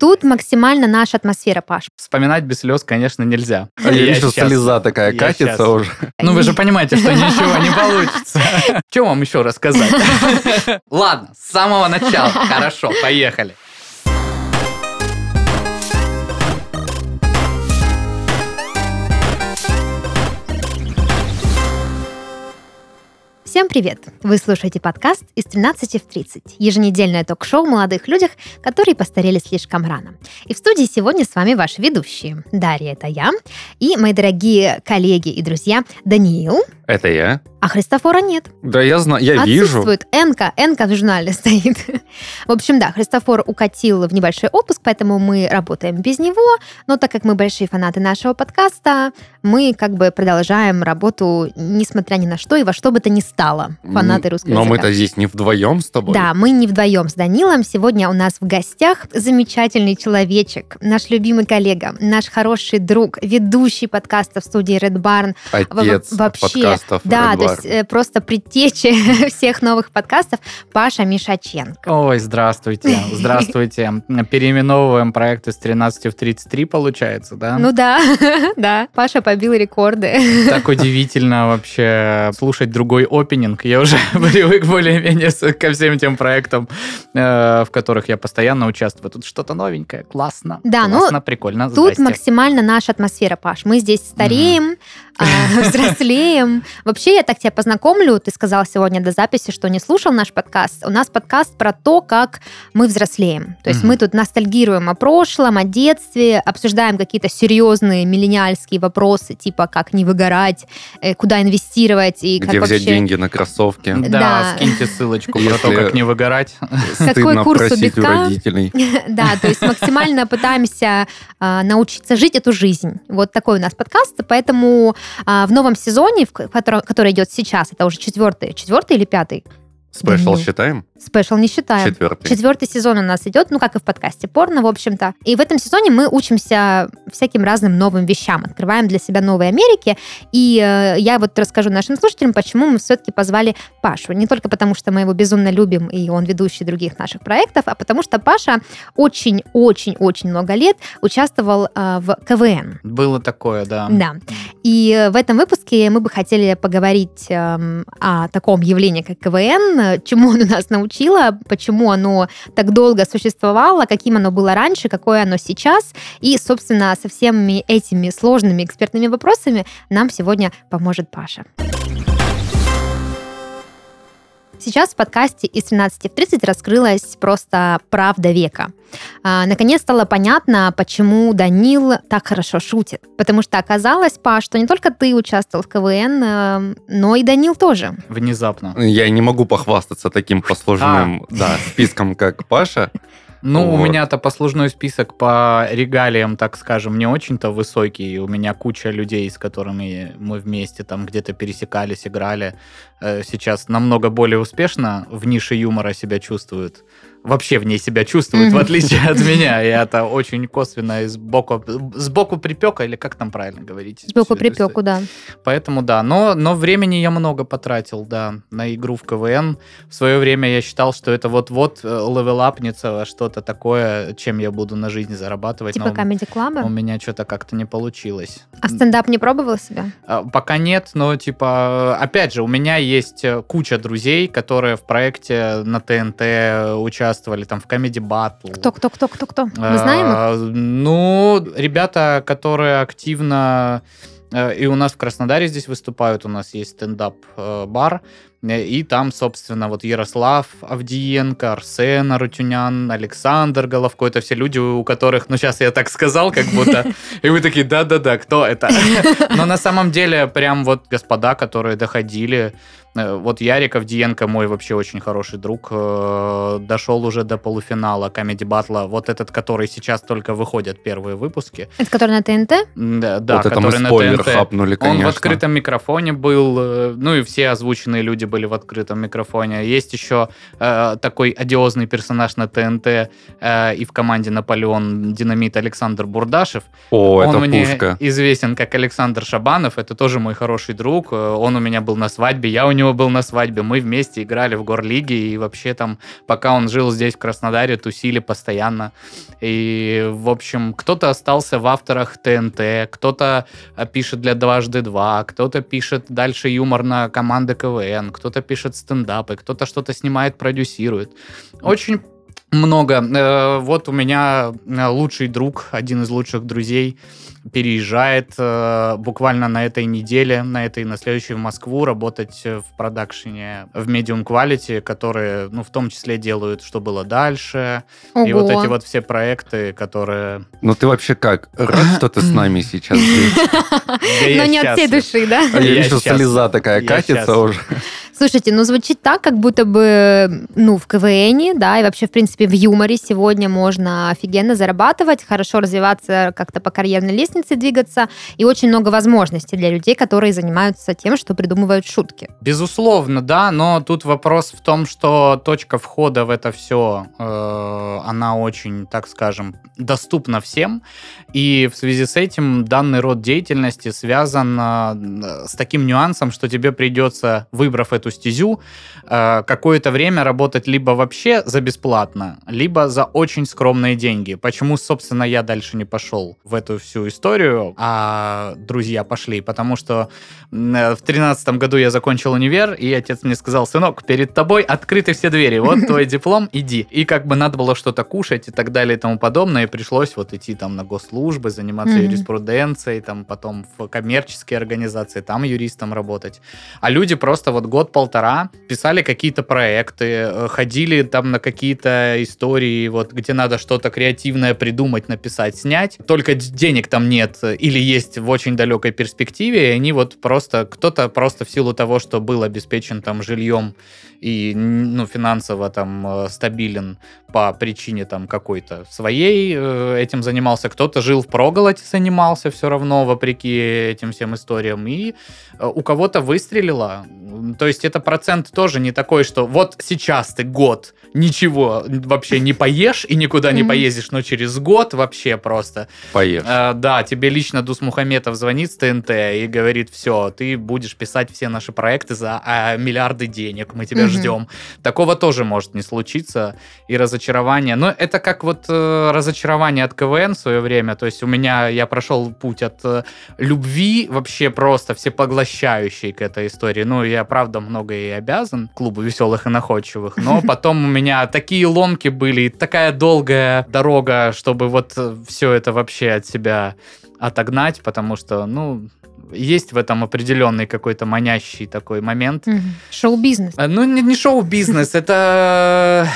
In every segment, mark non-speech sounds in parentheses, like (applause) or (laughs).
Тут максимально наша атмосфера, Паш. Вспоминать без слез, конечно, нельзя. А Я еще слеза такая я катится уже. Ну, вы же понимаете, что ничего не получится. (laughs) Что вам еще рассказать? (laughs) Ладно, с самого начала. Хорошо, поехали. Всем привет! Вы слушаете подкаст из 13 в 30, еженедельное ток-шоу о молодых людях, которые постарели слишком рано. И в студии сегодня с вами ваши ведущие. Дарья, это я, и мои дорогие коллеги и друзья Даниил, Это я? а Христофора нет. Да, я знаю, я вижу. Отсутствует Энка, Энка в журнале (laughs) стоит. В общем, да, Христофор укатил в небольшой отпуск, поэтому мы работаем без него, но так как мы большие фанаты нашего подкаста, мы как бы продолжаем работу, несмотря ни на что и во что бы то ни стало. Фанаты М, русского Но языка. мы-то здесь не вдвоем с тобой. Да, мы не вдвоем с Данилом. Сегодня у нас в гостях замечательный человечек, наш любимый коллега, наш хороший друг, ведущий подкаста в студии Red Barn. Отец Во- вообще, подкастов. Да, Red то есть э, просто предтечи (laughs) всех новых подкастов Паша Мишаченко. Ой, здравствуйте. (laughs) Здравствуйте. Переименовываем проект из 13 в 33, получается, да? Ну да, (laughs) да, Паша побил рекорды. Так удивительно вообще слушать другой опенинг. Я уже (laughs) привык более-менее ко всем тем проектам, э, в которых я постоянно участвую. Тут что-то новенькое. Классно. Да, ну, Классно, прикольно. Тут Здрасте. максимально наша атмосфера, Паш. Мы здесь стареем, а, (laughs) взрослеем. Вообще, я так тебя познакомлю. Ты сказал сегодня до записи, что не слушал наш подкаст. У нас подкаст про то, как мы взрослеем. То есть мы тут ностальгируем о прошлом, о детстве, обсуждаем какие-то серьезные миллениальские вопросы, типа как не выгорать, э, куда инвестировать и как Где взять деньги на кроссовки. Да, скиньте ссылочку про то, как не выгорать. Стыдно курс у битка? родителей. (laughs) Да, то есть максимально пытаемся а, научиться жить эту жизнь. Вот такой у нас подкаст. Поэтому а, в новом сезоне, в ко- который, идет сейчас, это уже четвертый, четвертый или пятый? Спешл считаем? Спешл не считаем. Четвертый. Четвертый сезон у нас идет, ну, как и в подкасте порно, в общем-то. И в этом сезоне мы учимся всяким разным новым вещам, открываем для себя новые Америки. И э, я вот расскажу нашим слушателям, почему мы все-таки позвали Пашу. Не только потому, что мы его безумно любим, и он ведущий других наших проектов, а потому что Паша очень-очень-очень много лет участвовал э, в КВН. Было такое, да. Да. И э, в этом выпуске мы бы хотели поговорить эм, о таком явлении, как КВН, э, чему оно нас научило, почему оно так долго существовало, каким оно было раньше, какое оно сейчас. И, собственно, со всеми этими сложными экспертными вопросами нам сегодня поможет Паша. Сейчас в подкасте из 13 в 30 раскрылась просто правда века. А, наконец стало понятно, почему Данил так хорошо шутит. Потому что оказалось, Паш, что не только ты участвовал в КВН, э, но и Данил тоже. Внезапно. Я не могу похвастаться таким послужным да, списком, как Паша. Ну, у Вот. меня-то послужной список по регалиям, так скажем, не очень-то высокий. У меня куча людей, с которыми мы вместе там где-то пересекались, играли. Э, Сейчас намного более успешно в нише юмора себя чувствуют. Вообще в ней себя чувствуют, в отличие от (laughs) меня. И это очень косвенно и сбоку, сбоку припека, или как там правильно говорить? Сбоку историю? припеку, да. Поэтому да, но, но времени я много потратил, да, на игру в КВН. В свое время я считал, что это вот-вот э, левелапнется что-то такое, чем я буду на жизнь зарабатывать. Типа Comedy у Club. меня что-то как-то не получилось. А стендап не пробовала себя? А, Пока нет, но типа, опять же, у меня есть э, куча друзей, которые в проекте на ТНТ участвовали, там в Comedy Battle. Кто, кто, кто, кто, кто? Мы знаем их? Ну, ребята, которые активно э, и у нас в Краснодаре здесь выступают, у нас есть стендап-бар, э, и там, собственно, вот Ярослав Авдиенко, Арсен Арутюнян, Александр Головко, это все люди, у которых, ну, сейчас я так сказал, как будто, и вы такие, да-да-да, кто это? (laughs) Но на самом деле, прям вот господа, которые доходили, э, вот Ярик Авдиенко, мой вообще очень хороший друг, э, дошел уже до полуфинала Comedy Battle, вот этот, который сейчас только выходят первые выпуски. Это который на ТНТ? Да, да, вот это мы который на ТНТ. хапнули, Он конечно. в открытом микрофоне был, э, ну и все озвученные люди были в открытом микрофоне. Есть еще э, такой одиозный персонаж на ТНТ э, и в команде Наполеон Динамит Александр Бурдашев. О, он это мне пушка. известен как Александр Шабанов. Это тоже мой хороший друг. Э, Он у меня был на свадьбе, я у него был на свадьбе. Мы вместе играли в Горлиге и вообще там, пока он жил здесь в Краснодаре, тусили постоянно. И, в общем, кто-то остался в авторах ТНТ, кто-то э, пишет для дважды два, кто-то пишет дальше юмор на команды КВН, кто-то пишет стендапы, кто-то что-то снимает, продюсирует. Очень много. Э, Вот у меня э, лучший друг, один из лучших друзей, переезжает э, буквально на этой неделе, на этой, на следующей в Москву работать в продакшене в Medium Quality, которые, ну, в том числе делают «Что было дальше», и вот Ого. эти вот все проекты, которые... Ну ты вообще как? Рад, что ты с нами сейчас здесь? (laughs) Но не от всей души, да? А я вижу, слеза такая катится уже. Слушайте, ну звучит так, как будто бы, ну, в КВН, да, и вообще, в принципе, в юморе сегодня можно офигенно зарабатывать, хорошо развиваться, как-то по карьерной лестнице двигаться, и очень много возможностей для людей, которые занимаются тем, что придумывают шутки. Безусловно, да, но тут вопрос в том, что точка входа в это все, она очень, так скажем, доступна всем, и в связи с этим данный род деятельности связан э, с таким нюансом, что тебе придется, выбрав эту стезю, э, какое-то время работать либо вообще за бесплатно, либо за очень скромные деньги. Почему, собственно, я дальше не пошел в эту всю историю, а друзья пошли? Потому что э, в тринадцатом году я закончил универ, и отец мне сказал, сынок, перед тобой открыты все двери, вот (laughs) твой диплом, иди. И как бы надо было что-то кушать и так далее и тому подобное, и пришлось вот идти там на госслужбы, заниматься Мгм. юриспруденцией, там потом в коммерческие организации, там юристом работать. А люди просто вот год-полтора писали какие-то проекты, э, ходили там на какие-то истории, вот где надо что-то креативное придумать, написать, снять. Только денег там нет или есть в очень далекой перспективе, и они вот просто, кто-то просто в силу того, что был обеспечен там жильем и ну, финансово там э, стабилен по причине там какой-то своей, э, этим занимался. Кто-то жил в проголоде, занимался все равно, вопреки этим всем историям. И у кого-то выстрелило. То есть это процент тоже не такой, что вот сейчас ты год ничего вообще не поешь и никуда не поездишь, но через год вообще просто Поешь. Э, да, тебе лично Дус Мухаметов звонит с ТНТ и говорит, все, ты будешь писать все наши проекты за а, миллиарды денег, мы тебя ждем. Такого тоже может не случиться. И разочарование. Но это как вот э, разочарование от КВН в свое время. То есть у меня, я прошел путь от э, любви вообще просто всепоглощающей к этой истории. Ну, я правда много и обязан клубу веселых и находчивых. Но (laughs) потом у меня такие ломки были, и такая долгая дорога, чтобы вот все это вообще от себя отогнать, потому что, ну, есть в этом определенный какой-то манящий такой момент. Мгм. Шоу-бизнес. А, Ну, не, не шоу-бизнес, это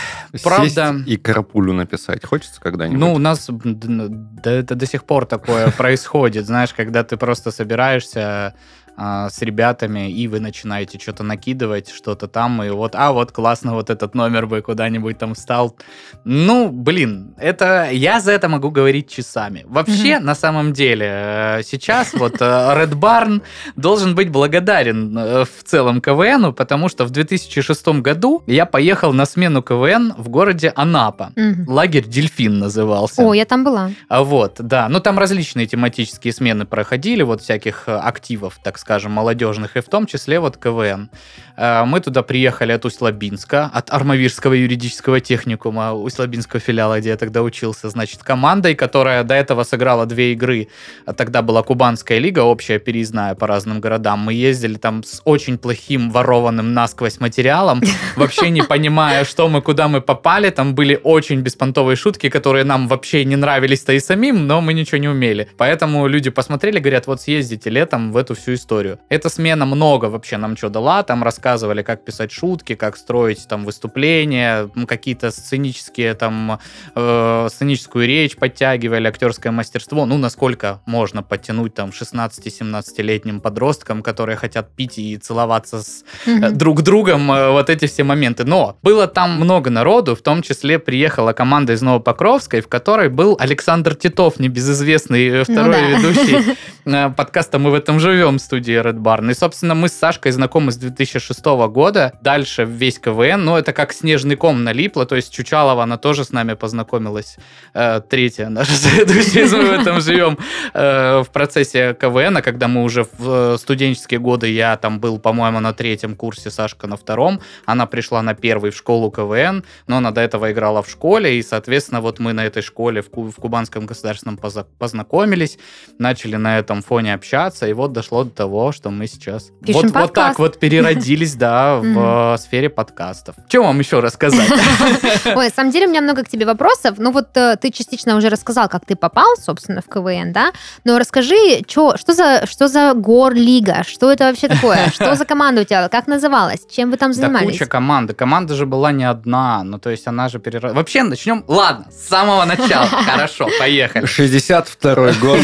правда. Сесть и карапулю написать хочется когда-нибудь? Ну, у нас да, это до сих пор такое (laughs) происходит, знаешь, когда ты просто собираешься а, с ребятами, и вы начинаете что-то накидывать, что-то там, и вот, а, вот классно, вот этот номер бы куда-нибудь там встал. Ну, блин, это, я за это могу говорить часами. Вообще, на самом деле, э, сейчас вот э, Red Barn должен быть благодарен э, в целом КВНу, потому что в 2006 году я поехал на смену КВН в городе Анапа. Мгм. Лагерь «Дельфин» назывался. О, я там была. А Вот, да. Ну, там различные тематические смены проходили, вот всяких активов, так скажем, молодежных, и в том числе вот КВН. Э, Мы туда приехали от Усть-Лабинска, от Армавирского юридического техникума, Усть-Лабинского филиала, где я тогда учился, значит, командой, которая до этого сыграла две игры. А Тогда была Кубанская лига, общая переездная по разным городам. Мы ездили там с очень плохим ворованным насквозь материалом, (laughs) вообще не понимая, что мы, куда мы попали. Там были очень беспонтовые шутки, которые нам вообще не нравились-то и самим, но мы ничего не умели. Поэтому люди посмотрели, говорят, вот съездите летом в эту всю историю. Эта смена много вообще нам что дала. Там рассказывали, как писать шутки, как строить там выступления, какие-то сценические там, э, сценическую речь подтягивали, актерское мастерство. Ну, насколько можно подтянуть там 16-17-летним подросткам, которые хотят пить и целоваться с Мгм. друг другом э, вот эти все моменты. Но было там много народу, в том числе приехала команда из Новопокровской, в которой был Александр Титов, небезызвестный э, второй да. ведущий (laughs) э, подкаста «Мы в этом живем» в студии Red Barn. И, собственно, мы с Сашкой знакомы с 2006 2006 года. Дальше весь КВН, ну, это как снежный ком налипло, то есть Чучалова, она тоже с нами познакомилась. Э, третья наша (laughs) следующая, мы в этом живем э, в процессе КВН, когда мы уже в студенческие годы, я там был, по-моему, на третьем курсе, Сашка на втором, она пришла на первый в школу КВН, но она до этого играла в школе, и, соответственно, вот мы на этой школе в, в Кубанском государственном познакомились, начали на этом фоне общаться, и вот дошло до того, что мы сейчас вот, вот так вот переродились, да, в сфере подкастов. Что вам еще рассказать? (laughs) Ой, на самом деле у меня много к тебе вопросов. Ну вот э, ты частично уже рассказал, как ты попал, собственно, в КВН, да? Но расскажи, что, за, что за гор-лига? Что это вообще такое? (laughs) Что за команда у тебя? Как называлась? Чем вы там занимались? Да куча команды. Команда же была не одна. Ну, то есть она же переродилась. Вообще, начнем... Ладно, с самого начала. (laughs) Хорошо, поехали. 62 год.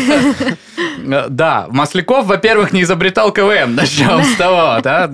Да, Масляков, во-первых, не изобретал КВН. Начнем с того, да?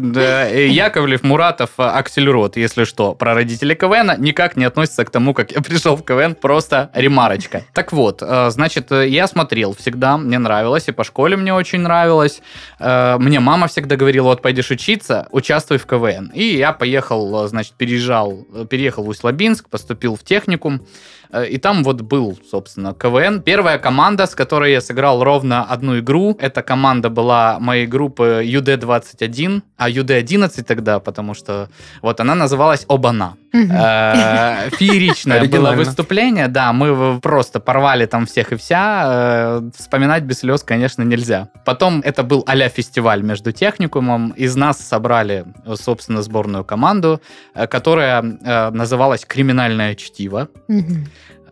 Яковлев, Муратов, Аксельрод, если что, про родителей КВН никак не относится к тому, как я пришел в КВН, просто ремарочка. Так вот, э, значит, я смотрел всегда, мне нравилось, и по школе мне очень нравилось. Э, мне мама всегда говорила, вот пойдешь учиться, участвуй в КВН. И я поехал, значит, переезжал, переехал в Усть-Лабинск, поступил в техникум, Э, и там вот был, собственно, КВН. Первая команда, с которой я сыграл ровно одну игру, эта команда была моей группы UD21, а UD11 тогда, потому что вот она называлась Обана. Э, фееричное было выступление, да, мы просто порвали там всех и вся. Э, вспоминать без слез, конечно, нельзя. Потом это был а фестиваль между техникумом. Из нас собрали, собственно, сборную команду, которая называлась «Криминальное чтиво».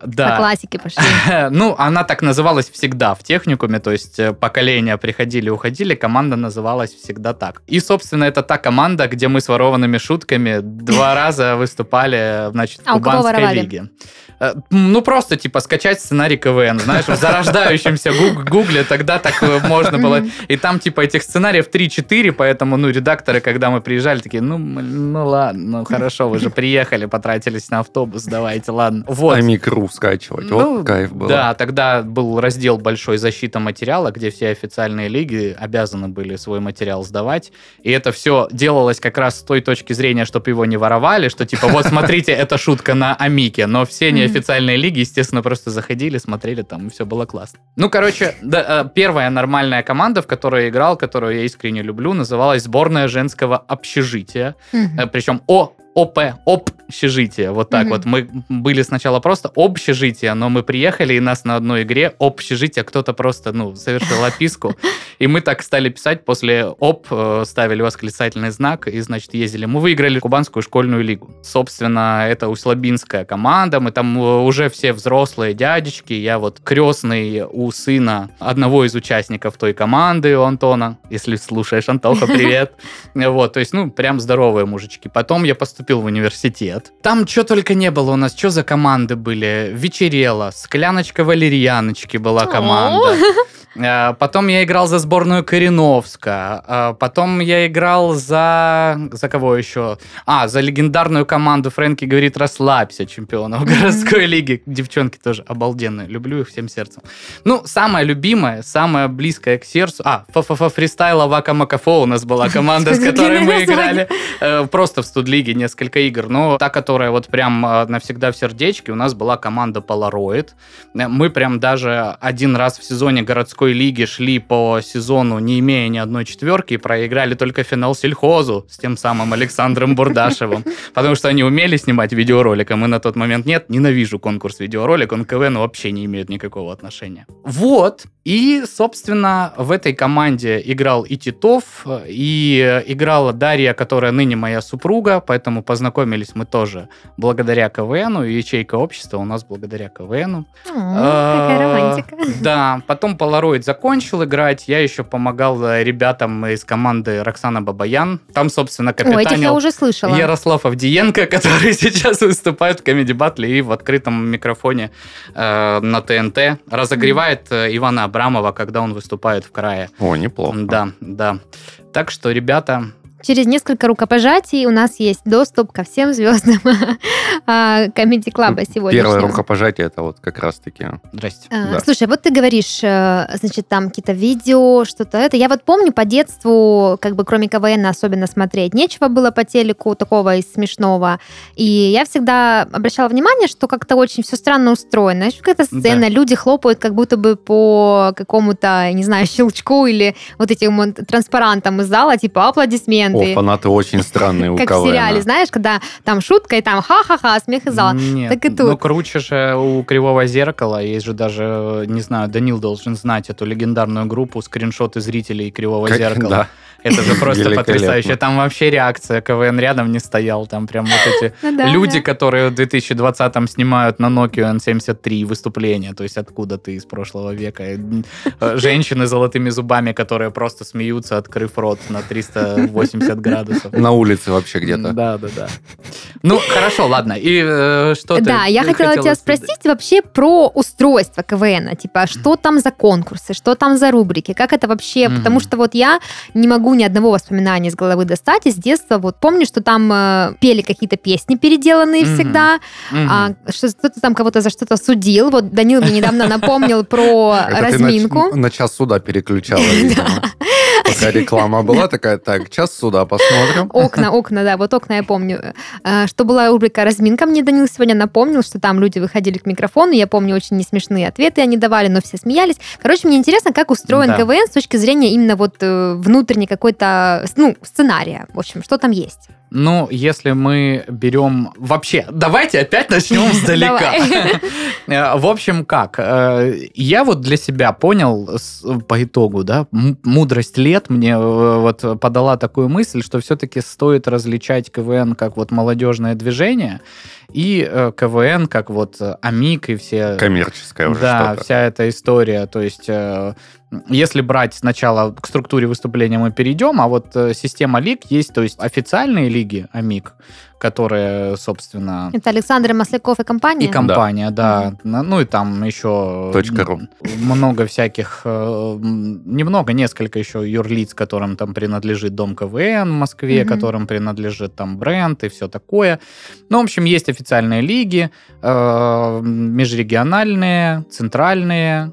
Да. По классике пошли. (laughs) ну, она так называлась всегда в техникуме, то есть э, поколения приходили, уходили, команда называлась всегда так. И, собственно, это та команда, где мы с ворованными шутками два (laughs) раза выступали, значит, в а Кубанской лиге. Э, ну, просто, типа, скачать сценарий КВН, знаешь, в зарождающемся гугле тогда так э, можно было. И там, типа, этих сценариев 3-4, поэтому, ну, редакторы, когда мы приезжали, такие, ну, ну ладно, ну, хорошо, вы же приехали, потратились на автобус, давайте, ладно. Вот. А микру скачивать, ну, вот кайф был. Да, тогда был раздел большой «Защита материала», где все официальные лиги обязаны были свой материал сдавать, и это все делалось как раз с той точки зрения, чтобы его не воровали, что, типа, вот, смотрите, это шутка на Амике, но все не официальные лиги, естественно, просто заходили, смотрели там, и все было классно. Ну, короче, да, э, первая нормальная команда, в которой я играл, которую я искренне люблю, называлась сборная женского общежития. Mm-hmm. Причем О ОП, общежитие, вот так mm-hmm. вот. Мы были сначала просто общежитие, но мы приехали, и нас на одной игре общежитие кто-то просто, ну, совершил описку, (laughs) и мы так стали писать, после ОП э, ставили восклицательный знак, и, значит, ездили. Мы выиграли Кубанскую школьную лигу. Собственно, это Услабинская команда, мы там э, уже все взрослые дядечки, я вот крестный у сына одного из участников той команды, у Антона, если слушаешь, Антоха, привет. (laughs) Вот, то есть, ну, прям здоровые мужички. Потом я поступил поступил в университет. Там что только не было у нас, что за команды были. Вечерело, скляночка валерьяночки была команда. Э, потом я играл за сборную Кореновска. Э, потом я играл за... За кого еще? А, за легендарную команду Фрэнки говорит «Расслабься», чемпионов городской лиги. Девчонки тоже обалденные. Люблю их всем сердцем. Ну, самая любимая, самая близкая к сердцу... А, ФФФ фристайла Вака Макафо у нас была команда, с которой мы играли. Э, просто в студлиге несколько игр. Но та, которая вот прям навсегда в сердечке, у нас была команда Polaroid. Мы прям даже один раз в сезоне городской лиги шли по сезону, не имея ни одной четверки, и проиграли только финал сельхозу с тем самым Александром Бурдашевым, (laughs) потому что они умели снимать видеоролик, а мы на тот момент нет. Ненавижу конкурс видеоролик, он к КВН вообще не имеет никакого отношения. Вот, и, собственно, в этой команде играл и Титов, и играла Дарья, которая ныне моя супруга, поэтому познакомились мы тоже благодаря КВНу, и ячейка общества у нас благодаря КВНу. Какая романтика. (laughs) Да, потом Полароид Android закончил играть, я еще помогал э, ребятам из команды Роксана Бабаян. Там, собственно, капитанил О, я уже слышала. Ярослав Авдиенко, (laughs) который сейчас выступает в Comedy Battle и в открытом микрофоне э, на ТНТ. Разогревает э, Ивана Абрамова, когда он выступает в крае. О, неплохо. Да, да. Так что, ребята, через несколько рукопожатий у нас есть доступ ко всем звездам (laughs) Comedy Club сегодня. Первое рукопожатие это вот как раз-таки. Здрасте. А, Да. Слушай, вот ты говоришь, э, значит, там какие-то видео, что-то это. Я вот помню по детству, как бы кроме КВН особенно смотреть нечего было по телеку такого из смешного. И я всегда обращала внимание, что как-то очень все странно устроено. Знаешь, Какая-то сцена, Да. люди хлопают как будто бы по какому-то, не знаю, щелчку или вот этим транспарантам из зала, типа аплодисменты. Фанаты очень странные у как в сериале, знаешь, когда там шутка и там ха-ха-ха, смех из зала. Нет, Так и ну тут. круче же у Кривого Зеркала. Есть же даже, не знаю, Данил должен знать эту легендарную группу скриншоты зрителей Кривого Как- Зеркала. да. Это же просто потрясающе. Там вообще реакция КВН рядом не стоял. Там прям вот эти (laughs) Ну люди, которые в 2020-м снимают на Nokia N73 выступления. То есть откуда ты из прошлого века. Э, Женщины с золотыми зубами, которые просто смеются, открыв рот на 380 градусов. На улице вообще где-то. Да, да, да. Ну, хорошо, ладно. И э, что ты Да, я хотела тебя спросить вообще про устройство КВН. Типа, что там за конкурсы, что там за рубрики, как это вообще... Потому что вот я не могу ни одного воспоминания из головы достать. Из детства вот помню, что там э, пели какие-то песни переделанные Мгм. всегда, Мгм. а, что кто-то там кого-то за что-то судил. Вот Данил мне недавно напомнил про разминку. На, час суда переключала, (laughs) Пока реклама была такая, так, час суда посмотрим. Окна, окна, да, вот окна я помню. Э, Что была рубрика «Разминка», мне Данил сегодня напомнил, что там люди выходили к микрофону, я помню, очень несмешные ответы они давали, но все смеялись. Короче, мне интересно, как устроен Да. КВН с точки зрения именно вот э, внутренней какой-то, ну, сценария, в общем, что там есть. Ну, если мы берем... Вообще, давайте опять начнем (laughs) сдалека. (laughs) Э, В общем, как? Э, Я вот для себя понял по итогу, да, мудрость лет мне э, вот подала такую мысль, что все-таки стоит различать КВН как вот молодежное движение и КВН как вот Амик и все... Коммерческое уже Да, вся эта история. То есть, если брать сначала к структуре выступления мы перейдем, а вот э, система лиг есть, то есть официальные лиги АМИК, которые, собственно, Это Александр Масляков и компания? и компания, да. На- Ну и там еще Точка ру. много всяких, э, немного, несколько еще юрлиц, которым там принадлежит Дом КВН в Москве, Мгм. которым принадлежит там бренд и все такое. Ну, в общем, есть официальные лиги, э, межрегиональные, центральные,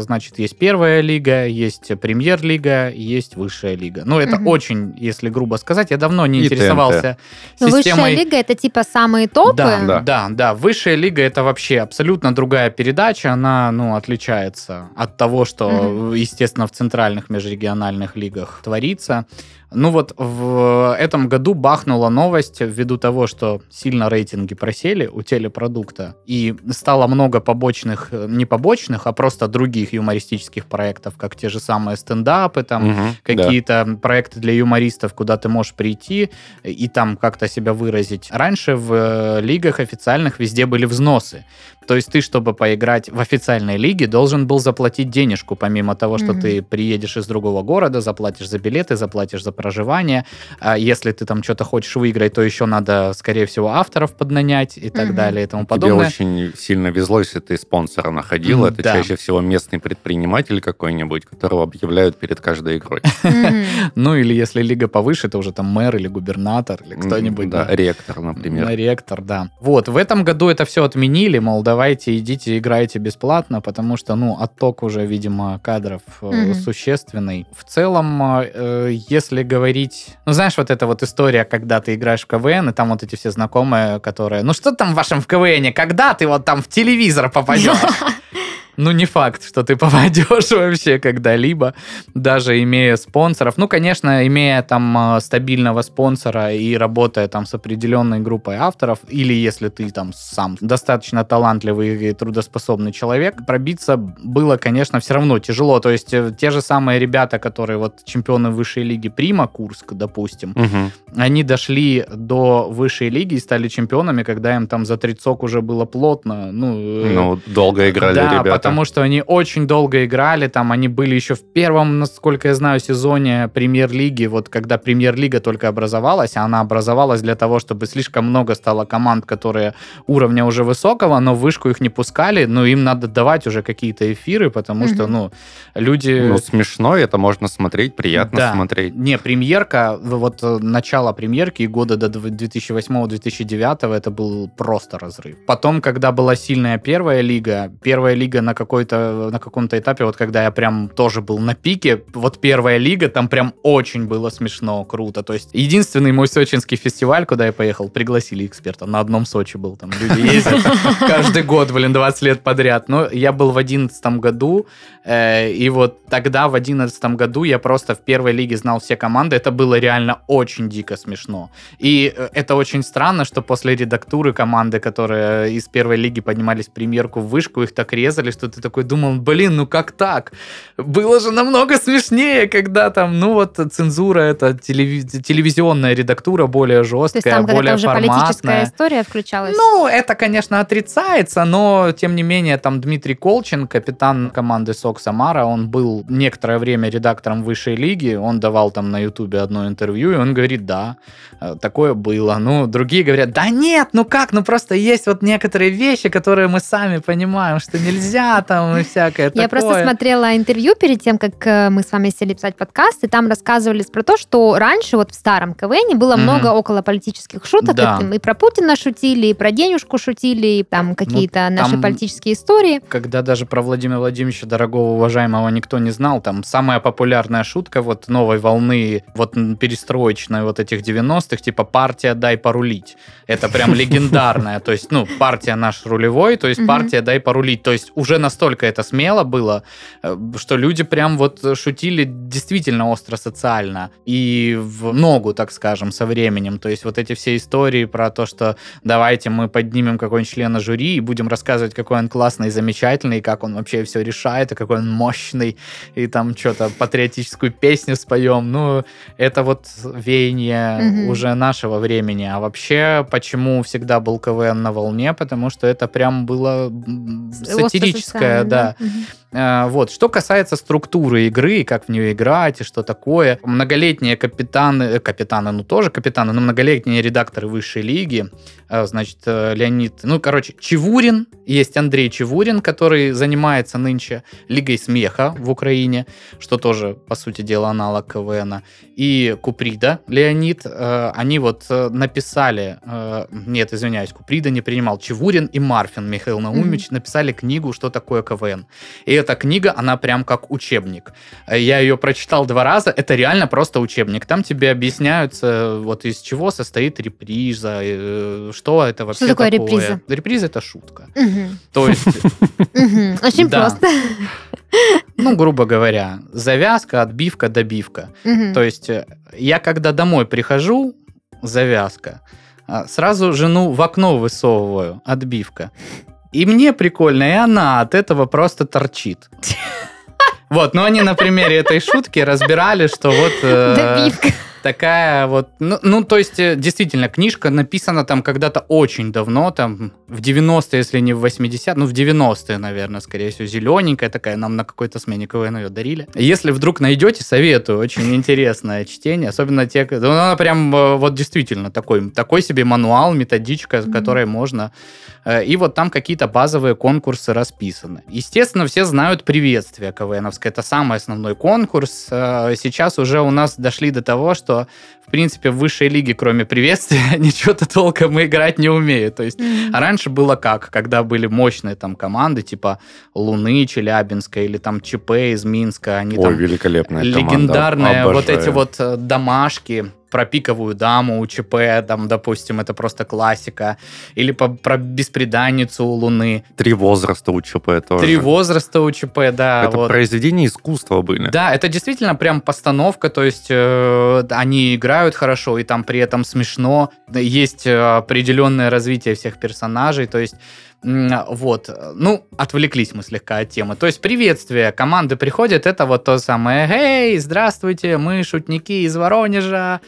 значит, есть первая лига, есть премьер-лига, есть высшая лига. Ну, это Мгм. очень, если грубо сказать, я давно не И интересовался Ну, Высшая системой... лига это типа самые топы? Да, Да. да, да, Высшая лига это вообще абсолютно другая передача. Она, ну, отличается от того, что, Мгм. естественно, в центральных межрегиональных лигах творится. Ну вот в этом году бахнула новость ввиду того, что сильно рейтинги просели у телепродукта, и стало много побочных, э, не побочных, а просто других юмористических проектов, как те же самые стендапы, там, да. какие-то проекты для юмористов, куда ты можешь прийти и там как-то себя выразить. Раньше в э, лигах официальных везде были взносы. То есть ты, чтобы поиграть в официальной лиге, должен был заплатить денежку, помимо того, что Мгм. ты приедешь из другого города, заплатишь за билеты, заплатишь за проживание. А если ты там что-то хочешь выиграть, то еще надо, скорее всего, авторов поднанять и так Мгм. далее и тому Тебе подобное. очень сильно везло, если ты спонсора находил. М, Это да. чаще всего местный предприниматель какой-нибудь, которого объявляют перед каждой игрой. (laughs) Ну или если лига повыше, то уже там мэр или губернатор или кто-нибудь. Да, ректор, например. На ректор, да. Вот, в этом году это все отменили, мол, давайте идите играйте бесплатно, потому что, ну, отток уже, видимо, кадров Мгм. существенный. В целом, э, если говорить... Ну, знаешь, вот эта вот история, когда ты играешь в КВН, и там вот эти все знакомые, которые... Ну, что там в вашем в КВНе? Когда ты вот там в телевизор попадешь? (laughs) Ну, не факт, что ты (laughs) попадешь вообще когда-либо, даже имея спонсоров. Ну, конечно, имея там э, стабильного спонсора и работая там с определенной группой авторов, или если ты там сам достаточно талантливый и трудоспособный человек, пробиться было, конечно, все равно тяжело. То есть э, те же самые ребята, которые вот чемпионы высшей лиги Прима, Курск, допустим, Мгм. они дошли до высшей лиги и стали чемпионами, когда им там за тридцок уже было плотно. Ну, э, Ну, долго играли да, ребята. Потому что они очень долго играли, там они были еще в первом, насколько я знаю, сезоне премьер-лиги, вот когда премьер-лига только образовалась, а она образовалась для того, чтобы слишком много стало команд, которые уровня уже высокого, но в вышку их не пускали, но им надо давать уже какие-то эфиры, потому что, ну, люди... Ну, смешно, это можно смотреть, приятно да. смотреть. Не, премьерка, вот э, начало премьерки и года до 2008-2009 это был просто разрыв. Потом, когда была сильная первая лига, первая лига на какой-то, на каком-то этапе, вот когда я прям тоже был на пике, вот первая лига, там прям очень было смешно, круто. То есть единственный мой сочинский фестиваль, куда я поехал, пригласили эксперта. На одном Сочи был, там люди ездят (laughs) каждый год, блин, 20 лет подряд. Но я был в 11 году, э, и вот тогда, в 11 году, я просто в первой лиге знал все команды. Это было реально очень дико смешно. И э, это очень странно, что после редактуры команды, которые из первой лиги поднимались в премьерку в вышку, их так резали, что ты такой думал, блин, ну как так? Было же намного смешнее, когда там, ну вот цензура, это телевизионная редактура более жесткая, То есть там, более уже форматная. политическая история включалась? Ну, это, конечно, отрицается, но тем не менее там Дмитрий Колчин, капитан команды СОК Самара, он был некоторое время редактором высшей лиги, он давал там на ютубе одно интервью, и он говорит, да, э, такое было. Ну, другие говорят, да нет, ну как, ну просто есть вот некоторые вещи, которые мы сами понимаем, что нельзя там и всякое Я просто смотрела интервью перед тем, как э, мы с вами сели писать подкаст, и там рассказывались про то, что раньше вот в старом КВН было mm-hmm. много около политических шуток, да. и, и про Путина шутили, и про денежку шутили, и там какие-то ну, наши политические истории. Когда даже про Владимира Владимировича, дорогого, уважаемого, никто не знал, там самая популярная шутка вот новой волны, вот перестроечной вот этих 90-х, типа «партия, дай порулить». Это прям (laughs) легендарная, то есть, ну, партия наш рулевой, то есть партия, дай порулить. То есть уже настолько это смело было, э, что люди прям вот шутили действительно остро социально и в ногу, так скажем, со временем. То есть вот эти все истории про то, что давайте мы поднимем какой-нибудь члена жюри и будем рассказывать, какой он классный и замечательный, как он вообще все решает, и какой он мощный, и там что-то патриотическую песню споем. Ну, это вот веяние mm-hmm. уже нашего времени. А вообще, почему всегда был КВН на волне? Потому что это прям было сатирическое, да. да. Угу. Вот. Что касается структуры игры, как в нее играть и что такое, многолетние капитаны, э, капитаны, ну тоже капитаны, но многолетние редакторы высшей лиги, э, значит, э, Леонид, ну, короче, Чевурин, есть Андрей Чевурин, который занимается нынче Лигой смеха в Украине, что тоже, по сути дела, аналог КВН, и Куприда Леонид, они вот написали, нет, извиняюсь, Куприда не принимал, Чевурин и Марфин Михаил Наумович mm-hmm. написали книгу «Что такое КВН». И эта книга, она прям как учебник. Я ее прочитал два раза, это реально просто учебник. Там тебе объясняются, вот из чего состоит реприза, э, что это вообще что такое. такое. реприза? Реприза это шутка. То есть... (laughs) Очень просто. (laughs) Ну, грубо говоря, завязка, отбивка, добивка. То есть э, я когда домой прихожу, завязка, а, сразу жену в окно высовываю, отбивка. И мне прикольно, и она от этого просто торчит. (laughs) Вот, но они на примере этой шутки разбирали, что вот... Э, Добивка такая вот, ну, ну, то есть, э, действительно, книжка написана там когда-то очень давно, там, в 90-е, если не в 80-е, ну, в 90-е, наверное, скорее всего, зелененькая такая, нам на какой-то смене КВН ее дарили. Если вдруг найдете, советую, очень интересное чтение, особенно те, ну, она прям э, вот действительно такой, такой себе мануал, методичка, mm-hmm. которой можно, э, и вот там какие-то базовые конкурсы расписаны. Естественно, все знают приветствие КВНовское, это самый основной конкурс. Сейчас уже у нас дошли до того, что что, в принципе, в высшей лиге, кроме приветствия, (laughs) ничего-то толком играть не умеют. То есть, mm-hmm. а раньше было как? Когда были мощные там команды, типа Луны Челябинска или там ЧП из Минска, они Ой, там... великолепная Легендарные команда. вот эти вот домашки, про пиковую даму у ЧП, там, допустим, это просто классика. Или по, про беспреданницу у Луны. Три возраста у ЧП тоже. Три возраста у ЧП, да. Это вот. произведения искусства были. Да, это действительно прям постановка, то есть э, они играют хорошо, и там при этом смешно. Есть э, определенное развитие всех персонажей, то есть вот. Ну, отвлеклись мы слегка от темы. То есть приветствие. Команды приходят, это вот то самое «Эй, здравствуйте, мы шутники из Воронежа».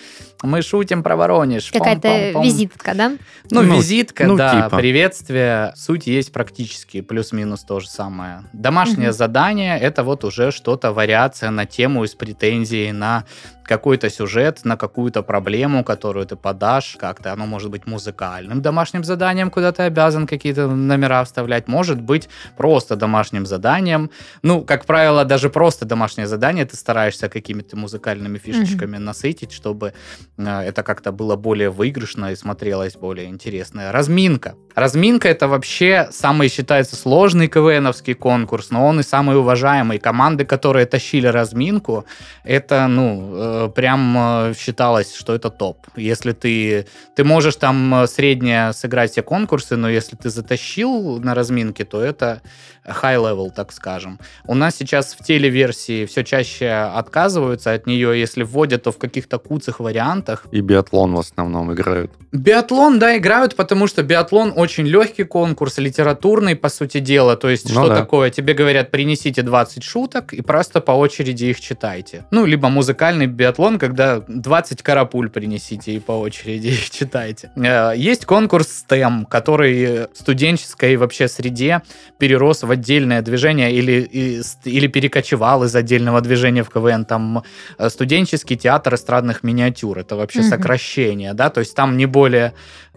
Мы шутим про Воронеж. Какая-то Пом-пом-пом». визитка, да? Ну, Ну, визитка, ну, да, типа. приветствие. Суть есть практически плюс-минус то же самое. Домашнее Мгм. задание — это вот уже что-то, вариация на тему из претензии на какой-то сюжет, на какую-то проблему, которую ты подашь как-то. Оно может быть музыкальным домашним заданием, куда ты обязан какие-то номера вставлять. Может быть просто домашним заданием. Ну, как правило, даже просто домашнее задание ты стараешься какими-то музыкальными фишечками насытить, чтобы это как-то было более выигрышно и смотрелось более интересно. Разминка. Разминка это вообще самый считается сложный КВНовский конкурс, но он и самый уважаемый. Команды, которые тащили разминку, это, ну, э, прям э, считалось, что это топ. Если ты, ты можешь там э, среднее сыграть все конкурсы, но если ты затащил на разминке, то это high level, так скажем. У нас сейчас в телеверсии все чаще отказываются от нее, если вводят, то в каких-то куцых вариантах. И биатлон в основном играют. Биатлон, да, играют, потому что биатлон очень легкий конкурс, литературный, по сути дела. То есть, Ну что да. такое? Тебе говорят, принесите 20 шуток и просто по очереди их читайте. Ну, либо музыкальный биатлон, когда 20 карапуль принесите и по очереди их читайте. Э, Есть конкурс STEM, который в студенческой вообще среде перерос в отдельное движение или, или перекочевал из отдельного движения в КВН. Там э, студенческий театр эстрадных миниатюр. Это вообще Мгм. сокращение, да, то есть там не более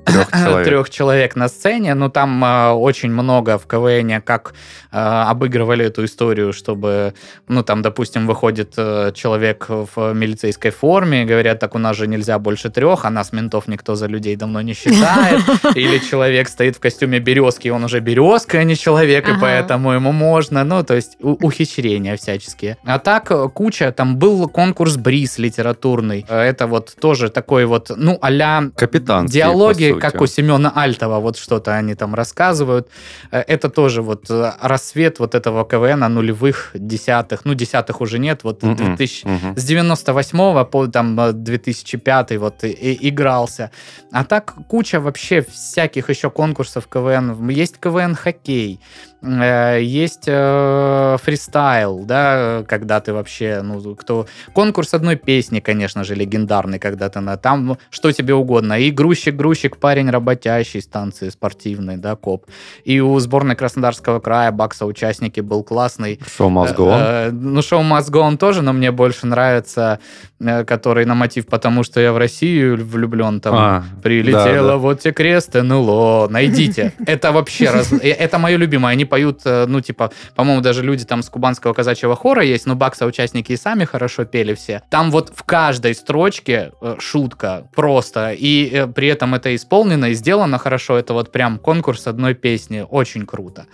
Трех человек. трех человек на сцене, но там э, очень много в КВН, как э, обыгрывали эту историю, чтобы, ну, там, допустим, выходит э, человек в милицейской форме, говорят, так у нас же нельзя больше трех, а нас, ментов, никто за людей давно не считает, (laughs) или человек стоит в костюме березки, и он уже березка, а не человек, и поэтому ему можно, ну, то есть ухищрения всяческие. А так э, куча, там был конкурс Бриз литературный, Э, это вот тоже такой вот, ну, а-ля Капитанский, Диалоги, сути. как у Семена Альтова, вот что-то они там рассказывают. Э, Это тоже вот э, рассвет вот этого КВН нулевых, десятых. Ну, десятых уже нет, вот Мгм, 2000... мгм. С 98 по там э, 2005 вот и, игрался. А так куча вообще всяких еще конкурсов КВН. Есть КВН хоккей, э, есть э, фристайл, да, когда ты вообще, ну, кто... Конкурс одной песни, конечно же, легендарный, когда ты на... Там ну, что тебе угодно. И грузчик, грузчик, парень работящий, станции спортивной, да, коп. И у сборной Краснодарского края Бакса участники был классный Шоу мозгов. Э, э, Ну, шоу On тоже, но мне больше нравится, э, который на мотив «Потому что я в Россию влюблен». Там А, Прилетела, да, да. вот те крест НЛО. Найдите. (laughs) Это вообще... э, Это мое любимое. Они поют, э, ну, типа, по-моему, даже люди там с кубанского казачьего хора есть, но Бакса участники и сами хорошо пели все. Там вот в каждой строчке э, шутка просто. И э, при этом это исполнено и сделано хорошо. Это вот прям конкурс одной песни. Очень круто.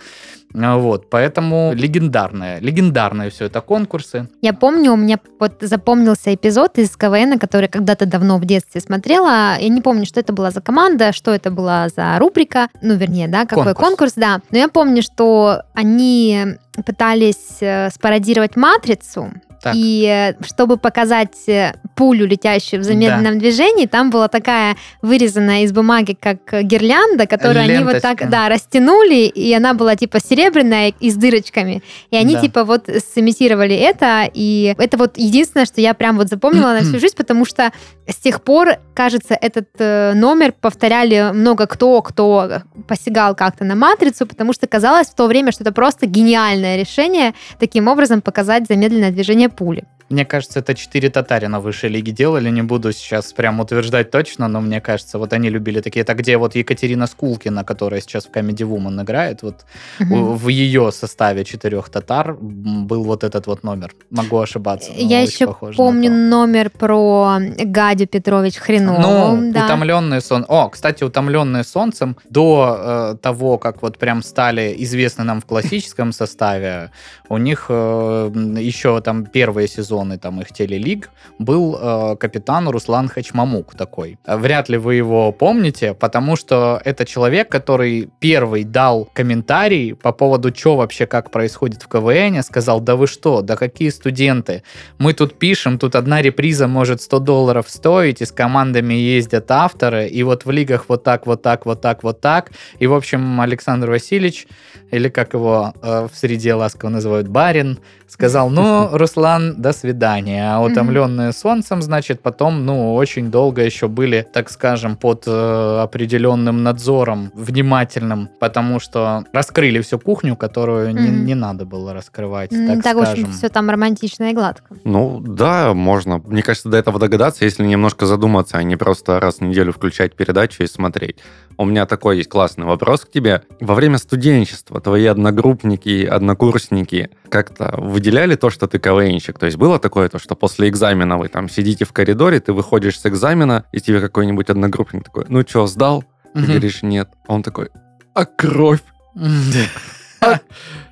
Э, Вот, поэтому легендарное, легендарное все это конкурсы. Я помню, у меня вот запомнился эпизод из КВН, который когда-то давно в детстве смотрела. Я не помню, что это была за команда, что это была за рубрика, ну, вернее, да, какой Конкурс. конкурс, да. Но я помню, что они пытались э, спародировать «Матрицу», Так. И э, чтобы показать э, пулю, летящую в замедленном движении, там была такая вырезанная из бумаги, как э, гирлянда, которую они вот Ленточка. так, да, растянули, и она была типа серебряная и с дырочками. И они Да. типа вот сымитировали это, и это вот единственное, что я прям вот запомнила на всю (clears throat) жизнь, потому что с тех пор, кажется, этот э, номер повторяли много кто, кто посягал как-то на матрицу, потому что казалось в то время, что это просто гениальное решение таким образом показать замедленное движение пули. Мне кажется, это четыре татарина высшей лиги делали. Не буду сейчас прям утверждать точно, но мне кажется, вот они любили такие. Это где вот Екатерина Скулкина, которая сейчас в Comedy Woman играет, вот Мгм. у- в ее составе четырех татар был вот этот вот номер. Могу ошибаться. но Я еще помню номер про Гадю Петрович Хренову. Ну, да. утомленные солнцем. О, кстати, утомленные солнцем до э, того, как вот прям стали известны нам в классическом составе, у них э, еще там первые сезоны там их телелиг был э, капитан Руслан Хачмамук такой. Вряд ли вы его помните, потому что это человек, который первый дал комментарий по поводу, что вообще как происходит в КВН, сказал, да вы что, да какие студенты, мы тут пишем, тут одна реприза может 100 долларов стоить, и с командами ездят авторы, и вот в лигах вот так, вот так, вот так, вот так. И, в общем, Александр Васильевич, или как его э, в среде ласково называют, барин, сказал, ну, Руслан, до свидания. А утомленные солнцем, значит, потом, ну, очень долго еще были, так скажем, под э, определенным надзором, внимательным, потому что раскрыли всю кухню, которую не, не надо было раскрывать, так, Так, в скажем. общем, все там романтично и гладко. Ну, да, можно. Мне кажется, до этого догадаться, если немножко задуматься, а не просто раз в неделю включать передачу и смотреть. У меня такой есть классный вопрос к тебе. Во время студенчества твои одногруппники, однокурсники как-то выделяли то, что ты КВНщик? То есть было такое, то, что после экзамена вы там сидите в коридоре, ты выходишь с экзамена, и тебе какой-нибудь одногруппник такой, ну что, сдал? Ты Мгм. говоришь, нет. А Он такой, а кровь? (laughs)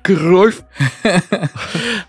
Кровь?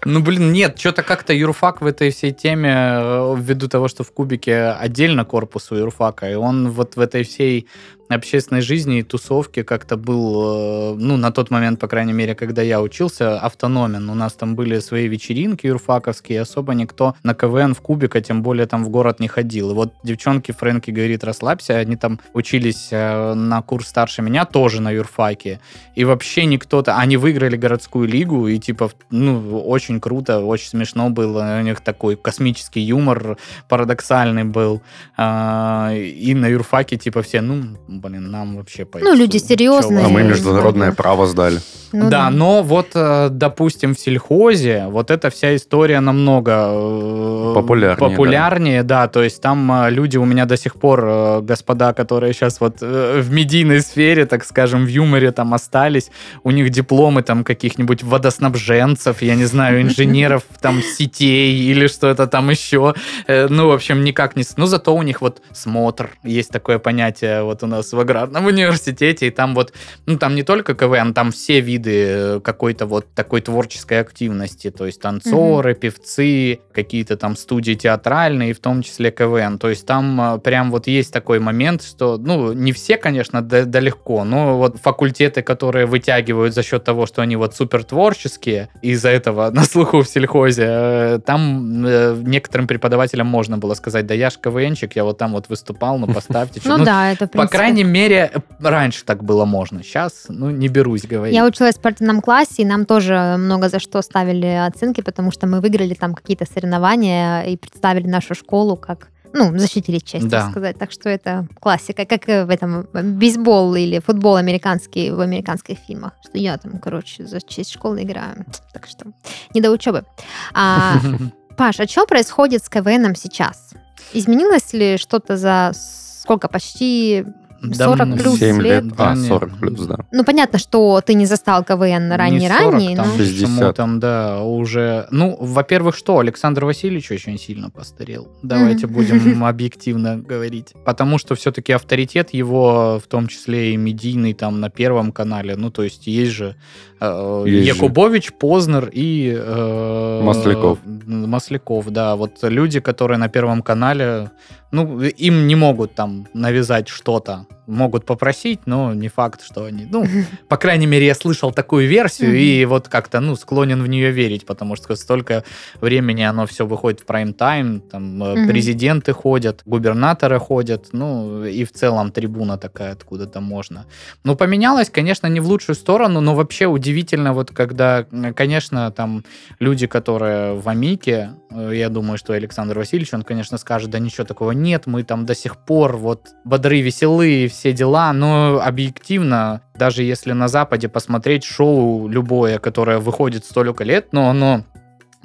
Ну, блин, нет, что-то как-то юрфак в этой всей теме, э, ввиду того, что в Кубике отдельно корпус у юрфака, и он вот в этой всей общественной жизни и тусовке как-то был, э, ну, на тот момент, по крайней мере, когда я учился, автономен. У нас там были свои вечеринки юрфаковские, особо никто на КВН в Кубика, тем более там в город не ходил. И вот девчонки Фрэнки говорит, расслабься, они там учились э, на курс старше меня, тоже на юрфаке, и вообще никто-то... Они выиграли городскую лигу, и типа, ну, очень круто, очень смешно было. У них такой космический юмор парадоксальный был. А, И на юрфаке типа все, ну, блин, нам вообще по Ну, люди серьезные. А мы международное право сдали. Ну да, но вот, э, допустим, в сельхозе вот эта вся история намного э, Популярнее, популярнее, да. то есть там э, люди у меня до сих пор, господа, которые сейчас вот в медийной сфере, так скажем, в юморе там остались, у них дипломы там каких-нибудь водоснабженцев, я не знаю, (laughs) инженеров там сетей или что-то там еще, ну, в общем, никак не... Ну, зато у них вот смотр, есть такое понятие вот у нас в аграрном университете, и там вот, ну, там не только КВН, там все виды э, какой-то вот такой творческой активности, то есть танцоры, певцы, какие-то там студии театральные, в том числе КВН, то есть там э, прям вот есть такой момент, что, ну, не все, конечно, да, да легко, но вот факультеты, которые вытягивают за счет того, что они вот супер творческие, из-за этого (laughs) на слуху в сельхозе, э, там э, некоторым преподавателям можно было сказать, да я ж КВНчик, я вот там вот выступал, ну (laughs) поставьте. чё». Ну, да, это По принципе. Крайней мере, раньше так было можно. Сейчас, ну, не берусь говорить. Я училась в спортивном классе, и нам тоже много за что ставили оценки, потому что мы выиграли там какие-то соревнования и представили нашу школу как ну, защитили честь, Да. так сказать. Так что это классика, как в этом бейсбол или футбол американский в американских фильмах. Что я там, короче, за честь школы играю. Так что не до учебы. А, (laughs) Паш, а что происходит с КВНом сейчас? Изменилось ли что-то за сколько, почти 40 плюс 7 лет. лет? А, Да, 40 не. плюс, да. Ну, понятно, что ты не застал КВН ранний-ранний, 40, там, но... 60. почему там, да, уже... Ну, во-первых, что, Александр Васильевич очень сильно постарел. Давайте Мгм. будем (laughs) объективно говорить. Потому что все-таки авторитет его, в том числе и медийный, там, на Первом канале, ну, то есть есть же э, Есть же. Якубович, Познер и... э, Масляков. Масляков, да. Вот люди, которые на Первом канале, ну, им не могут там навязать что-то. Могут попросить, но не факт, что они... Ну, (laughs) по крайней мере, я слышал такую версию и вот как-то, ну, склонен в нее верить, потому что столько времени оно все выходит в прайм-тайм, там э, президенты ходят, губернаторы ходят, ну, и в целом трибуна такая откуда-то можно. Ну, поменялось, конечно, не в лучшую сторону, но вообще удивительно, вот когда, конечно, там люди, которые в Амике, э, я думаю, что Александр Васильевич, он, конечно, скажет, да ничего такого нет, мы там до сих пор вот бодры, веселые, все дела, но объективно, даже если на Западе посмотреть шоу любое, которое выходит столько лет, но оно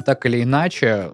так или иначе,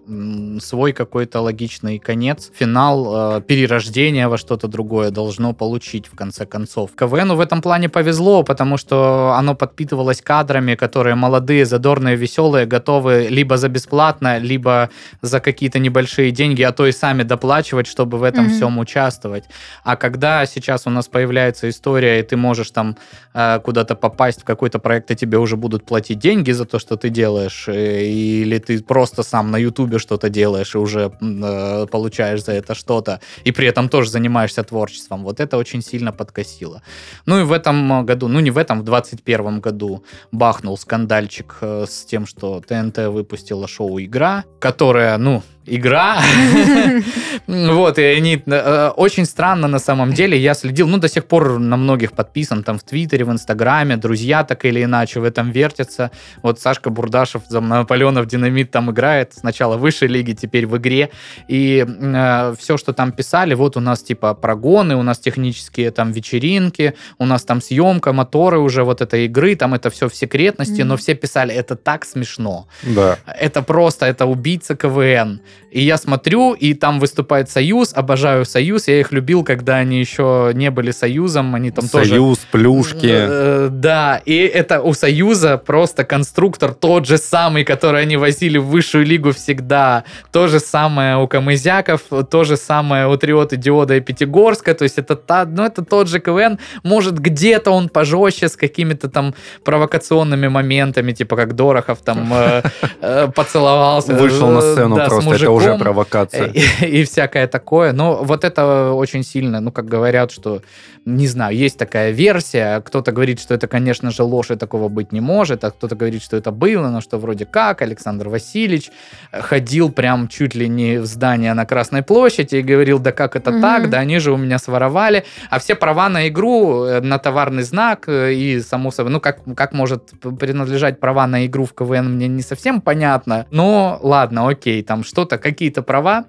свой какой-то логичный конец, финал, э, перерождение во что-то другое должно получить в конце концов. КВНу в этом плане повезло, потому что оно подпитывалось кадрами, которые молодые, задорные, веселые, готовы либо за бесплатно, либо за какие-то небольшие деньги, а то и сами доплачивать, чтобы в этом Мгм. всем участвовать. А когда сейчас у нас появляется история, и ты можешь там э, куда-то попасть в какой-то проект, и тебе уже будут платить деньги за то, что ты делаешь, э, или ты просто сам на Ютубе что-то делаешь и уже э, получаешь за это что-то, и при этом тоже занимаешься творчеством. Вот это очень сильно подкосило. Ну и в этом э, году, ну не в этом, в 21 году бахнул скандальчик э, с тем, что ТНТ выпустила шоу «Игра», которое, ну, игра. (laughs) Вот, и они э, очень странно на самом деле. Я следил, ну, до сих пор на многих подписан, там, в Твиттере, в Инстаграме, друзья так или иначе в этом вертятся. Вот Сашка Бурдашев, там, Наполеонов Динамит там играет. Сначала в высшей лиге, теперь в игре. И э, все, что там писали, вот у нас, типа, прогоны, у нас технические там вечеринки, у нас там съемка, моторы уже вот этой игры, там это все в секретности, но все писали, это так смешно. Да. Это просто, это убийца КВН. И я смотрю, и там выступает Союз, обожаю Союз, я их любил, когда они еще не были Союзом, они там тоже... Союз, плюшки. Э, Да, и это у Союза просто конструктор тот же самый, который они возили в высшую лигу всегда. То же самое у Камызяков, то же самое у Триоты, Диода и Пятигорска. То есть это, та, ну, это тот же КВН. Может, где-то он пожестче с какими-то там провокационными моментами, типа как Дорохов там э, (laughs) э, поцеловался. Вышел на сцену да, просто, это уже мужиком. провокация. И, (laughs) и всякое такое. Но вот это очень сильно, ну, как говорят, что, не знаю, есть такая версия. Кто-то говорит, что это, конечно же, ложь, и такого быть не может, а кто-то говорит, что это было, но что вроде как Александр Васильевич ходил прям чуть ли не в здание на Красной площади и говорил, да как это Мгм. так, да они же у меня своровали. А все права на игру, э, на товарный знак э, и, само собой, ну, как, как может принадлежать права на игру в КВН, мне не совсем понятно. Но ладно, окей, там что-то, какие-то права,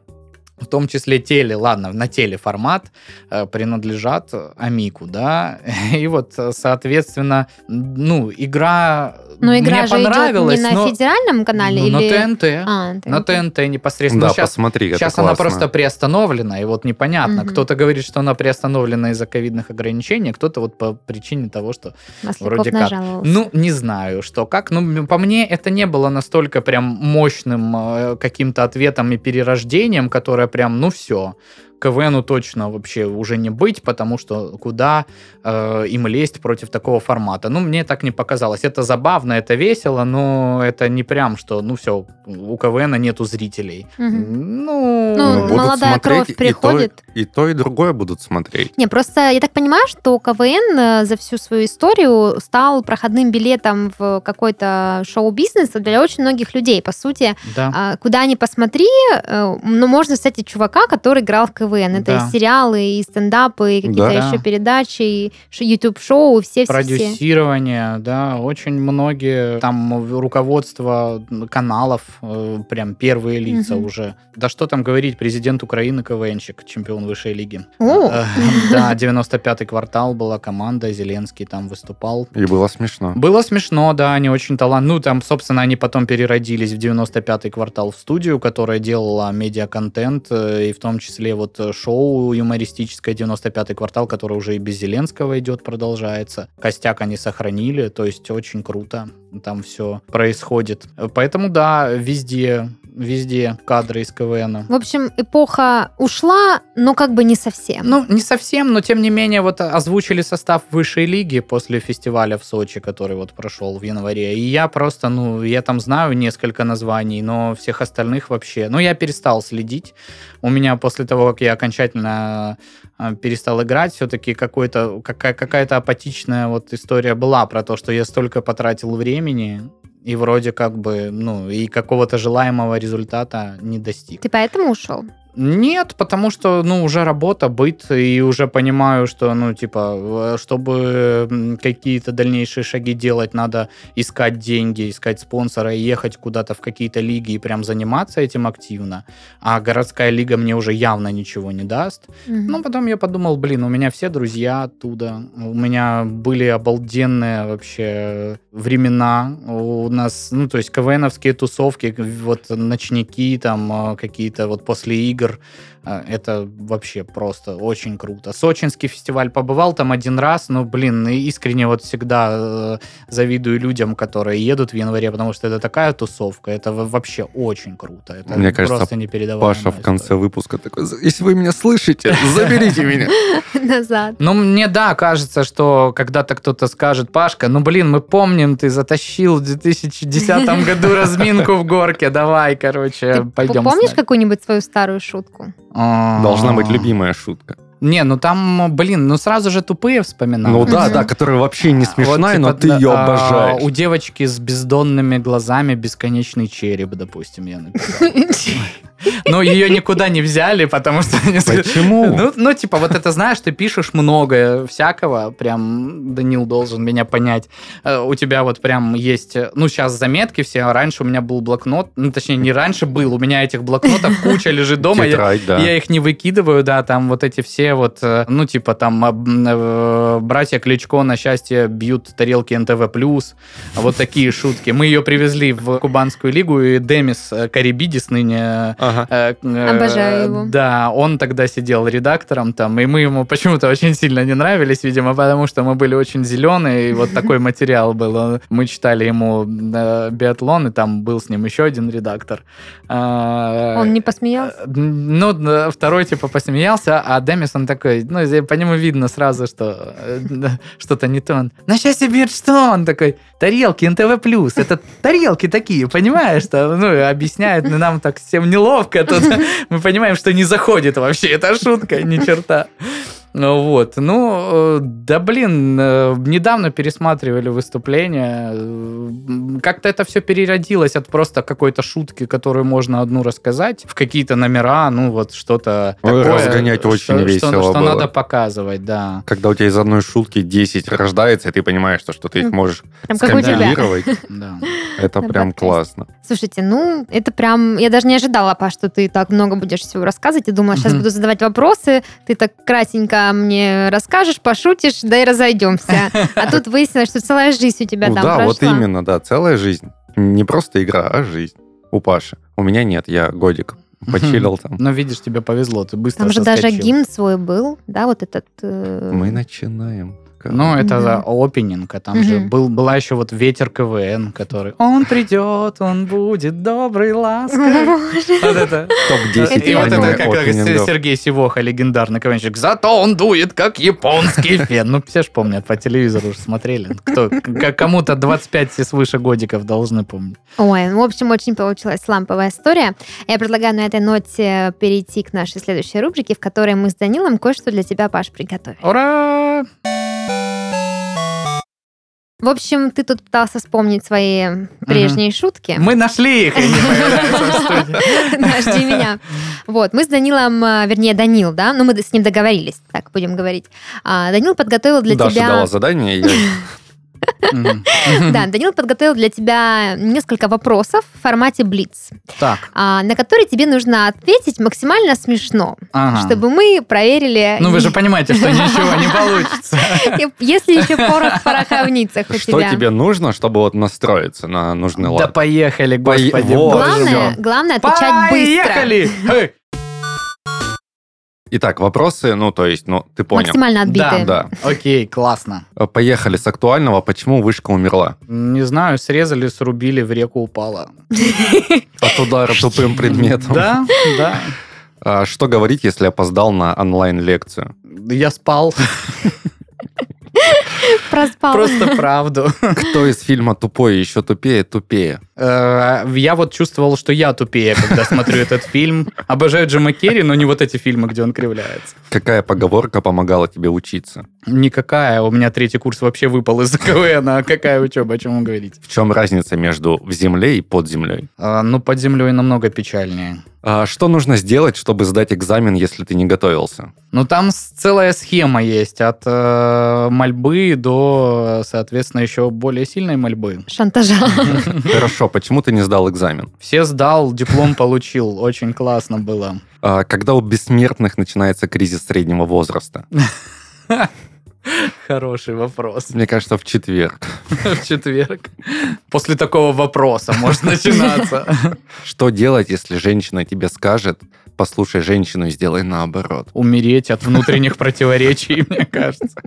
в том числе теле, ладно, на теле формат э, принадлежат Амику, да, (laughs) и вот, э, соответственно, ну, игра Но игра мне же идет понравилась, не на но- федеральном канале ну, или... на ТНТ, А, на ТНТ непосредственно. Да, сейчас посмотри, это Сейчас она классно. просто приостановлена, и вот непонятно. Мгм. Кто-то говорит, что она приостановлена из-за ковидных ограничений, а кто-то вот по причине того, что Масляков вроде как. нажаловался. Ну, не знаю, что как. Ну, по мне, это не было настолько прям мощным э, каким-то ответом и перерождением, которое прям, ну, все. КВНу точно вообще уже не быть, потому что куда э, им лезть против такого формата. Ну, мне так не показалось. Это забавно, это весело, но это не прям, что, ну, все, у КВНа нету зрителей. Мгм. Ну, Ну, будут молодая смотреть кровь и то, приходит. И то, и другое будут смотреть. Не, просто я так понимаю, что КВН э, за всю свою историю стал проходным билетом в какой-то шоу-бизнес для очень многих людей. По сути, да. а, куда ни посмотри, э, ну, можно встретить чувака, который играл в КВН. Это Да. и сериалы, и стендапы, и какие-то Да. еще передачи, и YouTube-шоу, все-все-все. Продюсирование, да, очень многие, там руководство каналов, э, прям первые лица Мгм. уже. Да что там говорить, президент Украины КВНщик, чемпион высшей лиги. О. Э, Да, 95-й квартал была команда, Зеленский там выступал. И было смешно. Было смешно, да, они очень талантливые. Ну, там, собственно, они потом переродились в 95-й квартал в студию, которая делала медиа-контент, э, и в том числе вот шоу юмористическое 95-й квартал, которое уже и без Зеленского идет, продолжается. Костяк они сохранили, то есть очень круто там все происходит. Поэтому, да, везде, везде кадры из КВН. В общем, эпоха ушла, но как бы не совсем. Ну, не совсем, но тем не менее, вот озвучили состав высшей лиги после фестиваля в Сочи, который вот прошел в январе. И я просто, ну, я там знаю несколько названий, но всех остальных вообще. Ну, я перестал следить. У меня после того, как я окончательно э, перестал играть, все-таки какой-то, какая- какая-то апатичная вот история была про то, что я столько потратил времени, и вроде как бы, ну, и какого-то желаемого результата не достиг. Ты поэтому ушел? Нет, потому что, ну, уже работа, быт, и уже понимаю, что, ну, типа, чтобы какие-то дальнейшие шаги делать, надо искать деньги, искать спонсора и ехать куда-то в какие-то лиги и прям заниматься этим активно. А городская лига мне уже явно ничего не даст. Мгм. Ну, потом я подумал, блин, у меня все друзья оттуда. У меня были обалденные вообще времена. У нас, ну, то есть КВНовские тусовки, вот ночники там э, какие-то вот после игр. Э, Это вообще просто очень круто. Сочинский фестиваль побывал там один раз, но, блин, и искренне вот всегда э, завидую людям, которые едут в январе, потому что это такая тусовка, это вообще очень круто. Это Мне кажется, просто непередаваемая Паша в конце история. выпуска такой, если вы меня слышите, заберите (laughs) меня. Назад. Ну, мне, да, кажется, что когда-то кто-то скажет, Пашка, ну, блин, мы помним, ты затащил в 2010 году разминку в горке, давай, короче, Ты пойдем. помнишь с нами». какую-нибудь свою старую шутку? А, Должна быть любимая шутка. Не, ну там, блин, ну сразу же тупые вспоминаю. Ну да, да, которая вообще не Вот, смешная, но типа, ты да, ее а, обожаешь. У девочки с бездонными глазами бесконечный череп, допустим, я написал. (laughs) Но ее никуда не взяли, потому что... Почему? Ну, ну, типа, вот это знаешь, ты пишешь много всякого, прям Данил должен меня понять. Э, У тебя вот прям есть, ну, сейчас заметки все, раньше у меня был блокнот, ну, точнее, не раньше был, у меня этих блокнотов куча лежит дома, я, Тетрадь, да. я их не выкидываю, да, там вот эти все вот, э, ну, типа, там, э, братья Кличко на счастье бьют тарелки НТВ+, вот такие шутки. Мы ее привезли в Кубанскую лигу, и Демис Карибидис ныне Ага. Э, э, Обожаю его. Да, он тогда сидел редактором там, и мы ему почему-то очень сильно не нравились, видимо, потому что мы были очень зеленые, и вот такой (laughs) материал был. Мы читали ему э, биатлон, и там был с ним еще один редактор. А, Он не посмеялся? Ну, второй типа посмеялся, а Демис, он такой, ну, по нему видно сразу, что (laughs) что-то не то. Он, на счастье, Бирд, что? Он такой, тарелки НТВ+, это тарелки такие, понимаешь? Что, ну, объясняет, ну, нам так всем неловко тут. (laughs) Мы понимаем, что не заходит вообще эта шутка, ни черта. Ну вот, ну, э, да блин, э, недавно пересматривали выступление, э, как-то это все переродилось от просто какой-то шутки, которую можно одну рассказать, в какие-то номера, ну вот что-то Ой, такое. разгонять что- очень что- весело Что, было. надо показывать, да. Когда у тебя из одной шутки 10 рождается, и ты понимаешь, что, что ты их можешь Прям скомпилировать, (laughs) это прям классно. Слушайте, ну, это прям... Я даже не ожидала, Паш, что ты так много будешь всего рассказывать. Я думала, сейчас буду задавать вопросы, ты так кратенько мне расскажешь, пошутишь, да и разойдемся. (laughs) А тут выяснилось, что целая жизнь у тебя Ну там да, вот именно, да, целая жизнь. Не просто игра, а жизнь. У Паши. У меня нет, я годик почилил там. Но видишь, тебе повезло, ты быстро Там же даже гимн свой был, да, вот этот... э, Мы начинаем. Ну, это Да. опенинг, а там же Мгм. был, была еще вот ветер КВН, который Он придет, он будет добрый, ласковый. Вот это. Топ-10 И вот это как. Сергей Сивоха, легендарный КВНщик. Зато он дует, как японский (laughs) фен. Ну, все ж помнят, по телевизору уже смотрели. Кто, кому-то 25 и свыше годиков должны помнить. Ой, ну, в общем, очень получилась ламповая история. Я предлагаю на этой ноте перейти к нашей следующей рубрике, в которой мы с Данилом кое-что для тебя, Паш, приготовили. Ура! В общем, ты тут пытался вспомнить свои прежние шутки. Мы нашли их, и (laughs) жди меня. Вот, мы с Данилом, а, вернее, Данил, да, ну мы с ним договорились, так будем говорить. А, Данил подготовил для Даша тебя... дала задание. Да, Данил подготовил для тебя несколько вопросов в формате Блиц, а, на которые тебе нужно ответить максимально смешно, чтобы мы проверили... Ну, вы же понимаете, что ничего не (laughs) получится. Если еще порох в пороховницах у Что тебя. тебе нужно, чтобы вот настроиться на нужный Да лад? поехали, Пое- господи. главное отвечать быстро. Поехали! Итак, вопросы, ну, то есть, ну, ты понял. Максимально отбитые. Да. Окей, классно. Э, Поехали с актуального. Почему вышка умерла? Не знаю, срезали, срубили, в реку упала. (laughs) От удара тупым предметом. Да, да. А Что говорить, если опоздал на онлайн-лекцию? Я спал. Проспал. Просто правду. Кто из фильма «Тупой» еще тупее, тупее? Э, Я вот чувствовал, что я тупее, когда смотрю этот фильм. Обожаю Джима Керри, но не вот эти фильмы, где он кривляется. Какая поговорка помогала тебе учиться? Никакая. У меня третий курс вообще выпал из КВН. А какая учеба, о чем вы говорите? В чем разница между в земле и под землей? А, Ну, под землей намного печальнее. А Что нужно сделать, чтобы сдать экзамен, если ты не готовился? Ну, там целая схема есть. От э, мольбы до, соответственно, еще более сильной мольбы. Шантажа. (laughs) Хорошо, почему ты не сдал экзамен? Все сдал, диплом получил. Очень классно было. А Когда у бессмертных начинается кризис среднего возраста? (laughs) (laughs) Хороший вопрос. Мне кажется, в четверг. (laughs) В четверг. После такого вопроса может начинаться. (laughs) Что делать, если женщина тебе скажет, послушай женщину и сделай наоборот? Умереть от внутренних противоречий, мне кажется.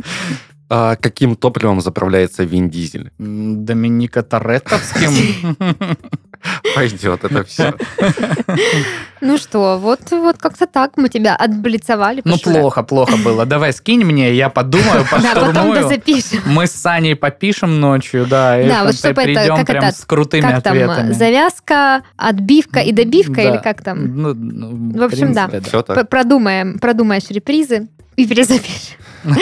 А каким топливом заправляется Вин Дизель? Доминика Торетовским. (laughs) Пойдет это все. Ну что, вот, вот как-то так мы тебя отблицовали. Ну, плохо, плохо было. Давай, скинь мне, я подумаю, (laughs) Да, потом поштурмую. Мы с Саней попишем ночью, да, и Да, вот там чтобы это, придем как прям это, с крутыми Как там, ответами. завязка, отбивка и добивка, Да. или как там? Ну, ну, В общем, да. принципе, Все П- так. Продумаем, продумаешь репризы. И перезапишем. (laughs)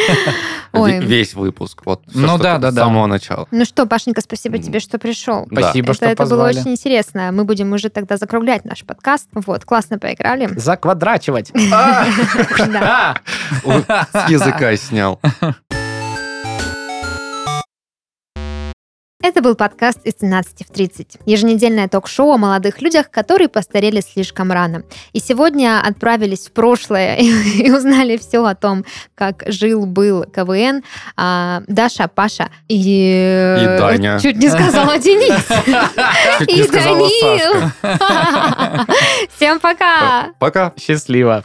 Ой. Весь выпуск. Вот Ну да, ты да, С да. самого начала. Ну что, Пашенька, спасибо тебе, что пришел. Да. Спасибо, это, что это было очень интересно. Мы будем уже тогда закруглять наш подкаст. Вот, классно поиграли. Заквадрачивать. (laughs) Да. (laughs) С языка снял. Это был подкаст из 13 в 30. Еженедельное ток-шоу о молодых людях, которые постарели слишком рано. И сегодня отправились в прошлое (laughs) и узнали все о том, как жил-был КВН а, Даша, Паша и... И Даня. (laughs) Чуть не сказала Денис. (laughs) И. Данил. Всем пока! Пока. Счастливо.